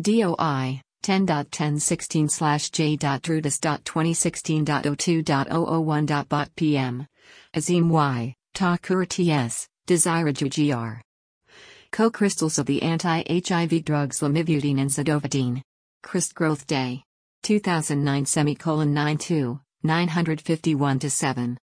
[SPEAKER 1] DOI 10.1016 slash j.drudis.2016.02.001.bot pm. Azim Y, Thakur TS, Desiraju GR. Co-crystals of the anti-HIV drugs lamivudine and zidovudine. Christ Growth Day. 2009 semicolon 92, 951 to 7.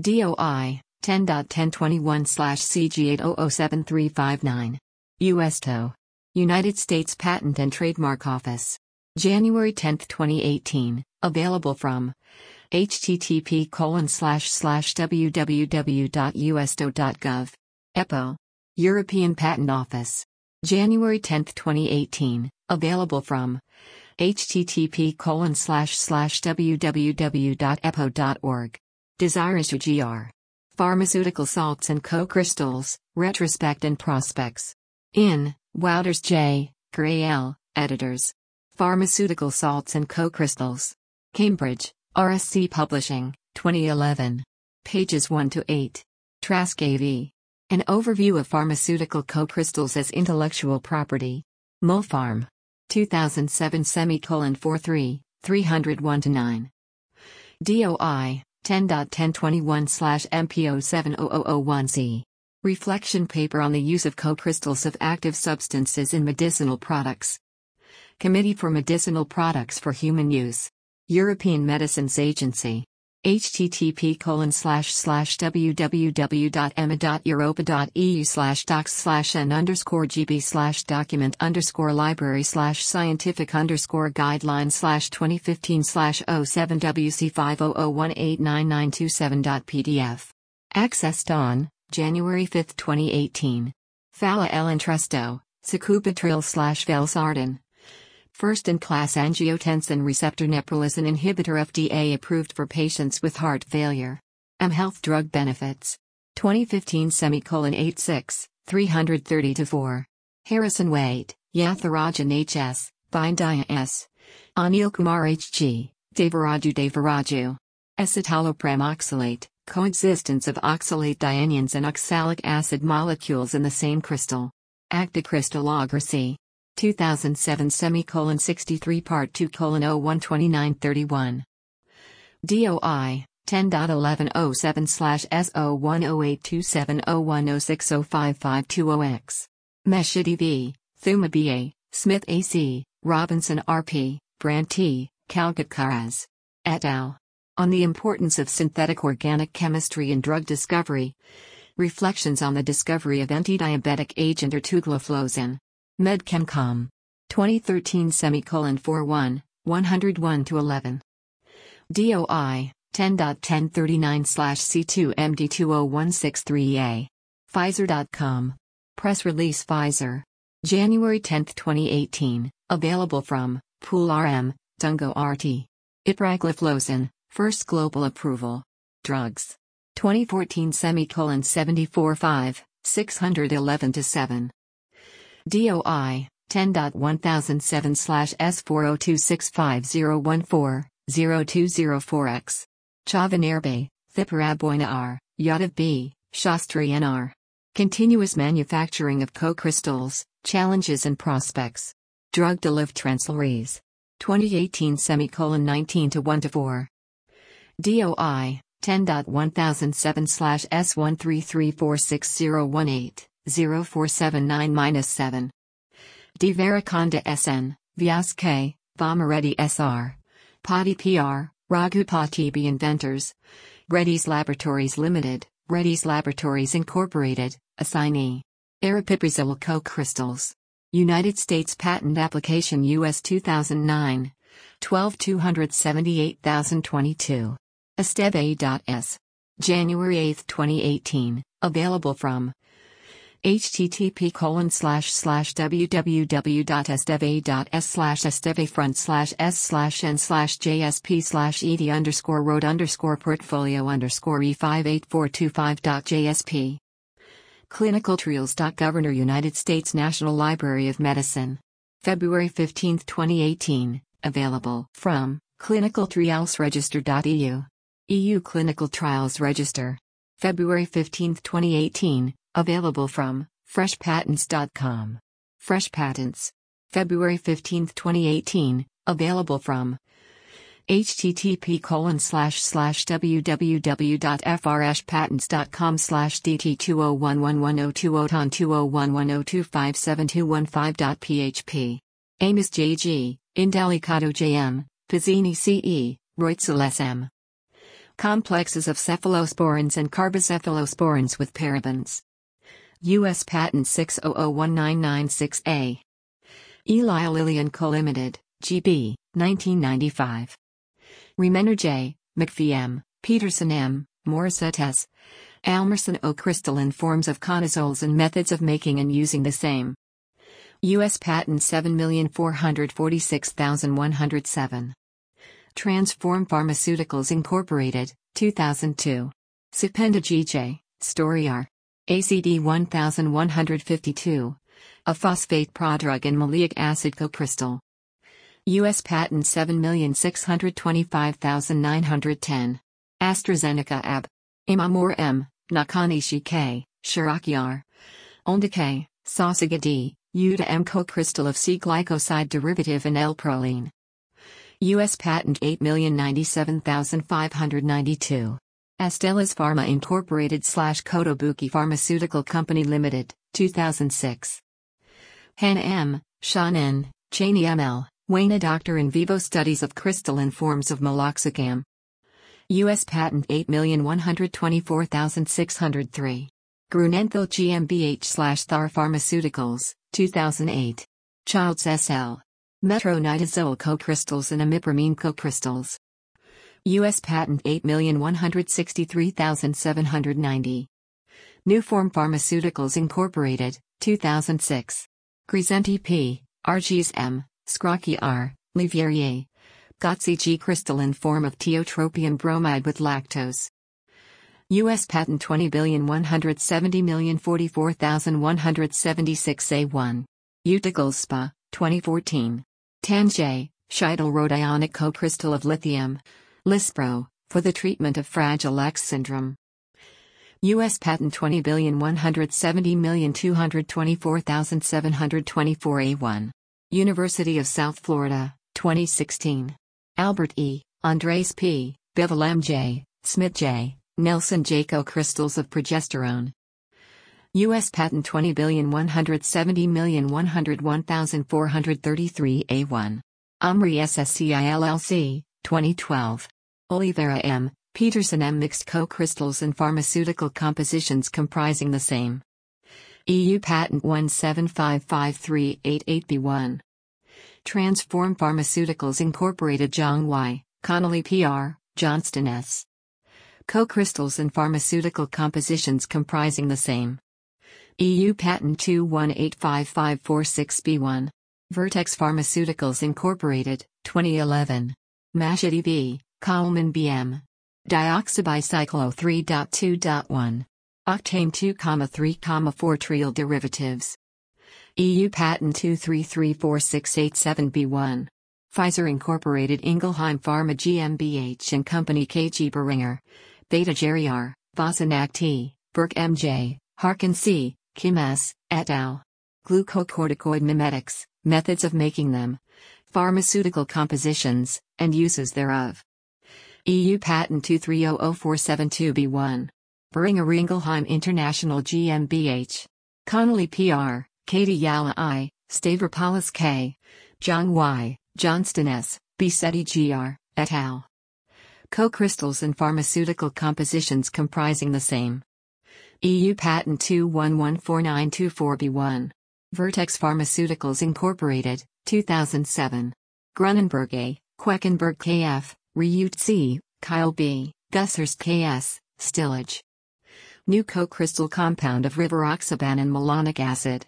[SPEAKER 1] DOI 10.1021 slash CG800739. US TO. United States Patent and Trademark Office. January 10, 2018, available from http www.usdo.gov. EPO. European Patent Office. January 10, 2018, available from http www.epo.org. Desiraju GR. Pharmaceutical salts and co-crystals, retrospect and prospects. In, Wouters J., Gray L., editors. Pharmaceutical salts and co-crystals. Cambridge, RSC Publishing, 2011. Pages 1 to 8. Trask AV. An overview of pharmaceutical co-crystals as intellectual property. Mol Pharm. 2007 semicolon 43, 301 to 9. DOI 10.1021 slash MPO 70001C. Reflection paper on the use of co-crystals of active substances in medicinal products. Committee for Medicinal Products for Human Use. European Medicines Agency http colon slash slash www.ema.europa.eu slash docs slash n underscore gb slash document underscore library slash scientific underscore guideline slash 2015 slash 07 wc 500189927.pdf. Accessed on January 5, 2018. Fala El Entresto, Sacubitril slash Valsartan. First in class angiotensin receptor neprilysin inhibitor FDA approved for patients with heart failure. M Health Drug Benefits. 2015 semicolon 86, 330 to 4. Harrison Wade, Yathirajan HS, Bindaya S. Anil Kumar HG, Devaraju Devaraju. Escitalopram oxalate, coexistence of oxalate dianions and oxalic acid molecules in the same crystal. Acticrystallography. 2007 semicolon 63 part 2 colon 012931. DOI 10.1107 slash S01082701060552OX. Meshidi V, Thuma BA, Smith AC, Robinson RP, Brand T, Calgat Karaz. Et al. On the importance of synthetic organic chemistry in drug discovery. Reflections on the discovery of anti-diabetic agent ertugliflozin. Medchemcom. 2013 semicolon 41, 101 to 11. DOI 10.1039 slash C2MD20163A. Pfizer.com. Press release Pfizer. January 10, 2018, available from Pool RM, Dungo RT. Ipragliflozin, first global approval. Drugs. 2014 semicolon 74 5, 611 to 7. DOI 10.1007 slash S402650140, 0204X. Chavanerbe, Thiparaboina R, Yadav B, Shastri NR. Continuous manufacturing of co-crystals, challenges and prospects. Drug Deliv Translries. 2018 semicolon 19 to 1 to 4. DOI 10.1007 slash S133460180 0479 7. Devarakonda SN, Vyas K, Vamareddy SR. Pati PR, Raghupati B Inventors. Reddy's Laboratories Limited, Reddy's Laboratories Incorporated, assignee. Aripiprazole co-crystals. United States Patent Application US 2009. 12278,022. Esteve.s. January 8, 2018, available from http colon slash slash www.esteve.s slash esteve front slash s slash n slash jsp slash ed underscore road underscore portfolio underscore e58425.jsp Clinical Trials. Governor United States National Library of Medicine. February 15, 2018, available from clinicaltrialsregister.eu. EU Clinical Trials Register. February 15, 2018, Available from freshpatents.com. Fresh Patents. February 15, 2018. Available from http colon slash slash www.frshpatents.com slash dt20111020 201102572215.php. Amos JG, Indelicato JM, Pizzini CE, Reutzel SM. Complexes of cephalosporins and carbocephalosporins with parabens. U.S. Patent 6001996A. Eli Lilly & Co. Limited, GB, 1995. Remenar J., McPhee M., Peterson M., Morissette S. Almarsson O. Crystalline forms of conazoles and methods of making and using the same. U.S. Patent 7446107. Transform Pharmaceuticals Incorporated, 2002. Supenda G.J., Story R. AZD 1152. A phosphate prodrug and maleic acid cocrystal. U.S. Patent 7625910. AstraZeneca AB. Imamur M. Nakanishi K. Shirakyar. Onda K. Sasaga D. Uda M. Cocrystal of C glycoside derivative and L-proline. U.S. Patent 8097592. Astellas Pharma Incorporated slash Kotobuki Pharmaceutical Company Limited, 2006. Han M., Sean N., Cheney ML, Wayne Doctor in vivo studies of crystalline forms of meloxicam. U.S. Patent 8124603. Grunenthal GmbH slash Thar Pharmaceuticals, 2008. Childs SL. Metronidazole co-crystals and imipramine co-crystals. U.S. Patent 8163790. Nuform Pharmaceuticals Incorporated, 2006. Crescenti P., Argies M., Scrocky R., Livierier. Gotzi G. Crystalline form of tiotropium bromide with lactose. U.S. Patent 20,170,044,176 A1. Spa, 2014. Tanjay, Scheidel Co-Crystal of Lithium. Lispro, for the treatment of Fragile X syndrome. U.S. Patent 20,170,224,724 A1. University of South Florida, 2016. Albert E., Andres P., Bivol J., Smith J., Nelson J. Co-crystals of progesterone. U.S. Patent 20,170,101,433 A1. Omri SSCI LLC, 2012. Oliveira M., Peterson M. Mixed co-crystals and pharmaceutical compositions comprising the same. EU Patent 1755388B1. Transform Pharmaceuticals Incorporated Zhang Y, Connolly PR, Johnston S. Co-crystals and pharmaceutical compositions comprising the same. EU Patent 2185546B1. Vertex Pharmaceuticals Incorporated, 2011. Mashidi B. Coleman BM. Dioxybicyclo 3.2.1. Octane 2,3,4 trial derivatives. EU Patent 2334687B1. Pfizer Incorporated Ingelheim Pharma GmbH and Company KG Boehringer. Beta Geriar, Vosanac T, Burke MJ, Harkin C., Kim S., et al. Glucocorticoid mimetics, methods of making them, pharmaceutical compositions, and uses thereof. EU Patent 2300472B1. Boehringer Ingelheim International GmbH. Connolly PR, Katie Yala I, Stavropoulos K. Zhang Y, Johnston S., Bisetti Gr., et al. Co-crystals and pharmaceutical compositions comprising the same. EU Patent 2114924B1. Vertex Pharmaceuticals Incorporated, 2007. Grunenberg A., Queckenberg KF, Reute C., Kyle B., Gushurst KS, Stillage. New co-crystal compound of rivaroxaban and malonic acid.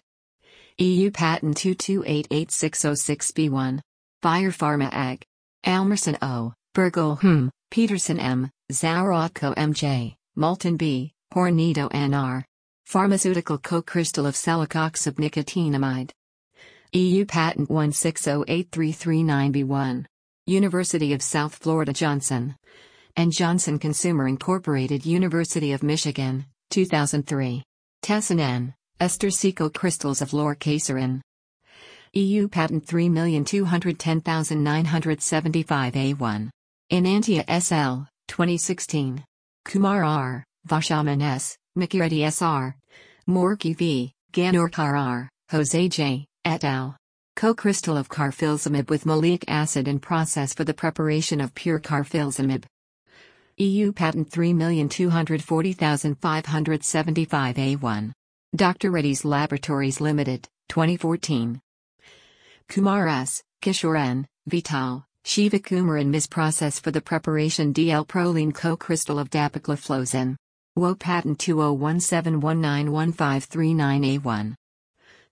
[SPEAKER 1] EU Patent 2288606B1. Bayer Pharma AG. Almarsson O., Bergel Hm, Peterson M., Zaworotko MJ, Moulton B., Hornedo NR. Pharmaceutical co-crystal of salicoxib celecoxib EU Patent 1608339B1. University of South Florida Johnson. And Johnson Consumer Incorporated University of Michigan, 2003. Tessin N. Ester Seco crystals of lorcaserin. EU Patent 3210975A1. Enantia SL, 2016. Kumar R. Vashaman S., Mikireddy SR. Morki V., Ganorkar R., Jose J., et al. Co-crystal of carfilzomib with malic acid and process for the preparation of pure carfilzomib. EU Patent 3240575A1. Dr. Reddy's Laboratories Limited, 2014. Kumar S., Kishore N., Vital, Shiva Kumar and Ms. Process for the preparation DL-proline co-crystal of dapagliflozin. WO Patent 2017191539A1.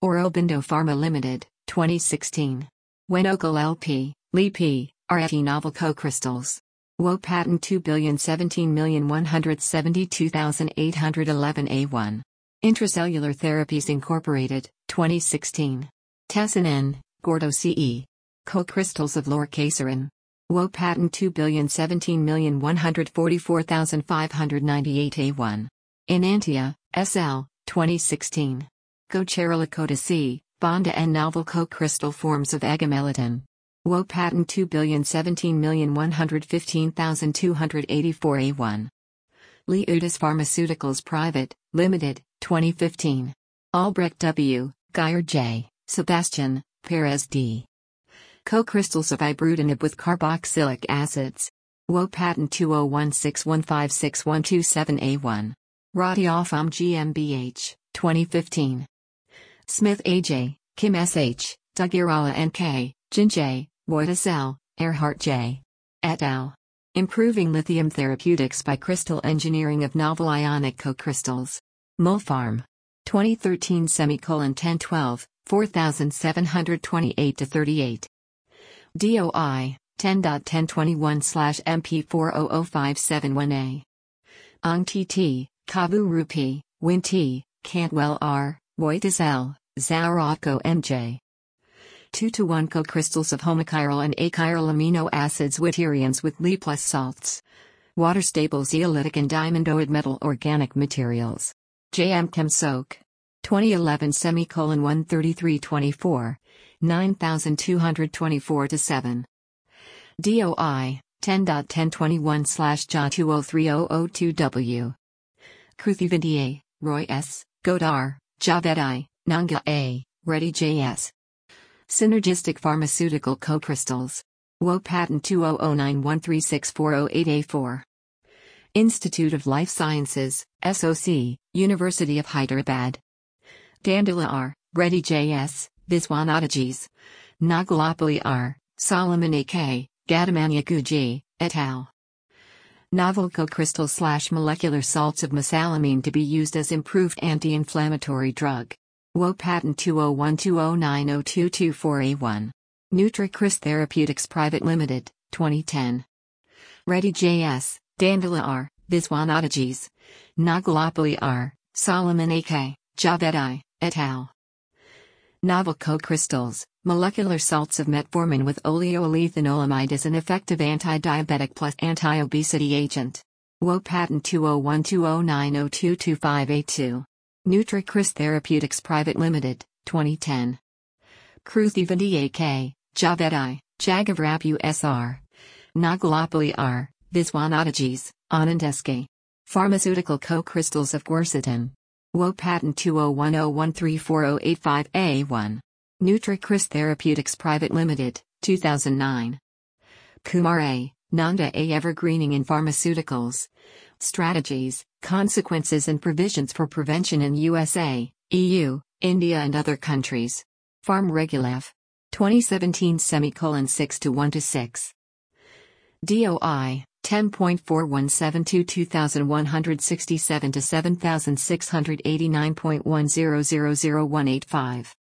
[SPEAKER 1] Aurobindo Pharma Limited, 2016. Wenokal LP, Li P, RFE Novel Co-Crystals. WO Patent 2171172,811A1. Intracellular Therapies Incorporated, 2016. Tessin N, Gordo CE. Co-crystals of lorcaserin. WO Patent 217144598A1. Enantia, SL, 2016. Gocherilicoda C, Bonda and novel co-crystal forms of agomelatine. WO Patent 217115284A1. Liudis Pharmaceuticals Private, Limited, 2015. Albrecht W., Geyer J., Sebastian, Perez D. Co-crystals of ibrutinib with carboxylic acids. WO Patent 20161561227A1. Ratiopharm GmbH, 2015. Smith AJ, Kim SH, Duggirala NK, Jin J, Wojtas L, Earhart J. et al. Improving lithium therapeutics by crystal engineering of novel ionic co-crystals. Mol Pharm. 2013 semicolon 1012, 4728 to 38. DOI 10.1021 slash MP400571A. Ong TT, Kavu Rupi, Win T, Cantwell R, Wojtas L, Zaworotko MJ. 2 to 1 co-crystals of homochiral and achiral amino acids Witterians with Li plus salts. Water stable zeolitic and diamondoid metal organic materials. JM Chem Soak. 2011 semicolon 13324, 9224 to 7. DOI 10.1021 slash JA 203002W. Kruthividier, Roy S., Godar, Javed I, Nangia A, Reddy JS. Synergistic pharmaceutical co-crystals. WO patent 2009136408A4. Institute of Life Sciences, SOC, University of Hyderabad. Dandila R, Reddy JS, Viswanathaji's. Nagalapalli R, Solomon AK, Gadamanyakuji, et al. Novel co-crystal slash molecular salts of mesalamine to be used as improved anti-inflammatory drug. WO Patent 20120902224A1. NutriCris Therapeutics Private Limited, 2010. Reddy JS, Dandila R, Viswanathaji's. Nagalapalli R, Solomon AK, Javed I, et al. Novel co-crystals, molecular salts of metformin with oleoylethanolamide is an effective anti-diabetic plus anti-obesity agent. WO Patent 20120902225A2. NutriChris Therapeutics Private Limited, 2010. Kruthi Vidyak, Javedi, Jagavrapu SR. Nagalopoli R, Viswanathages, Anandeske. Pharmaceutical co-crystals of quercetin. WO patent 2010134085A1. NutriChris Therapeutics Private Limited, 2009. Kumar A. Nanda A. Evergreening in Pharmaceuticals. Strategies, Consequences and Provisions for Prevention in USA, EU, India and other countries. Farm PharmRegulev. 2017 semicolon 6 to 1 to 6. DOI 10.4172 2167 to 7689.1000185.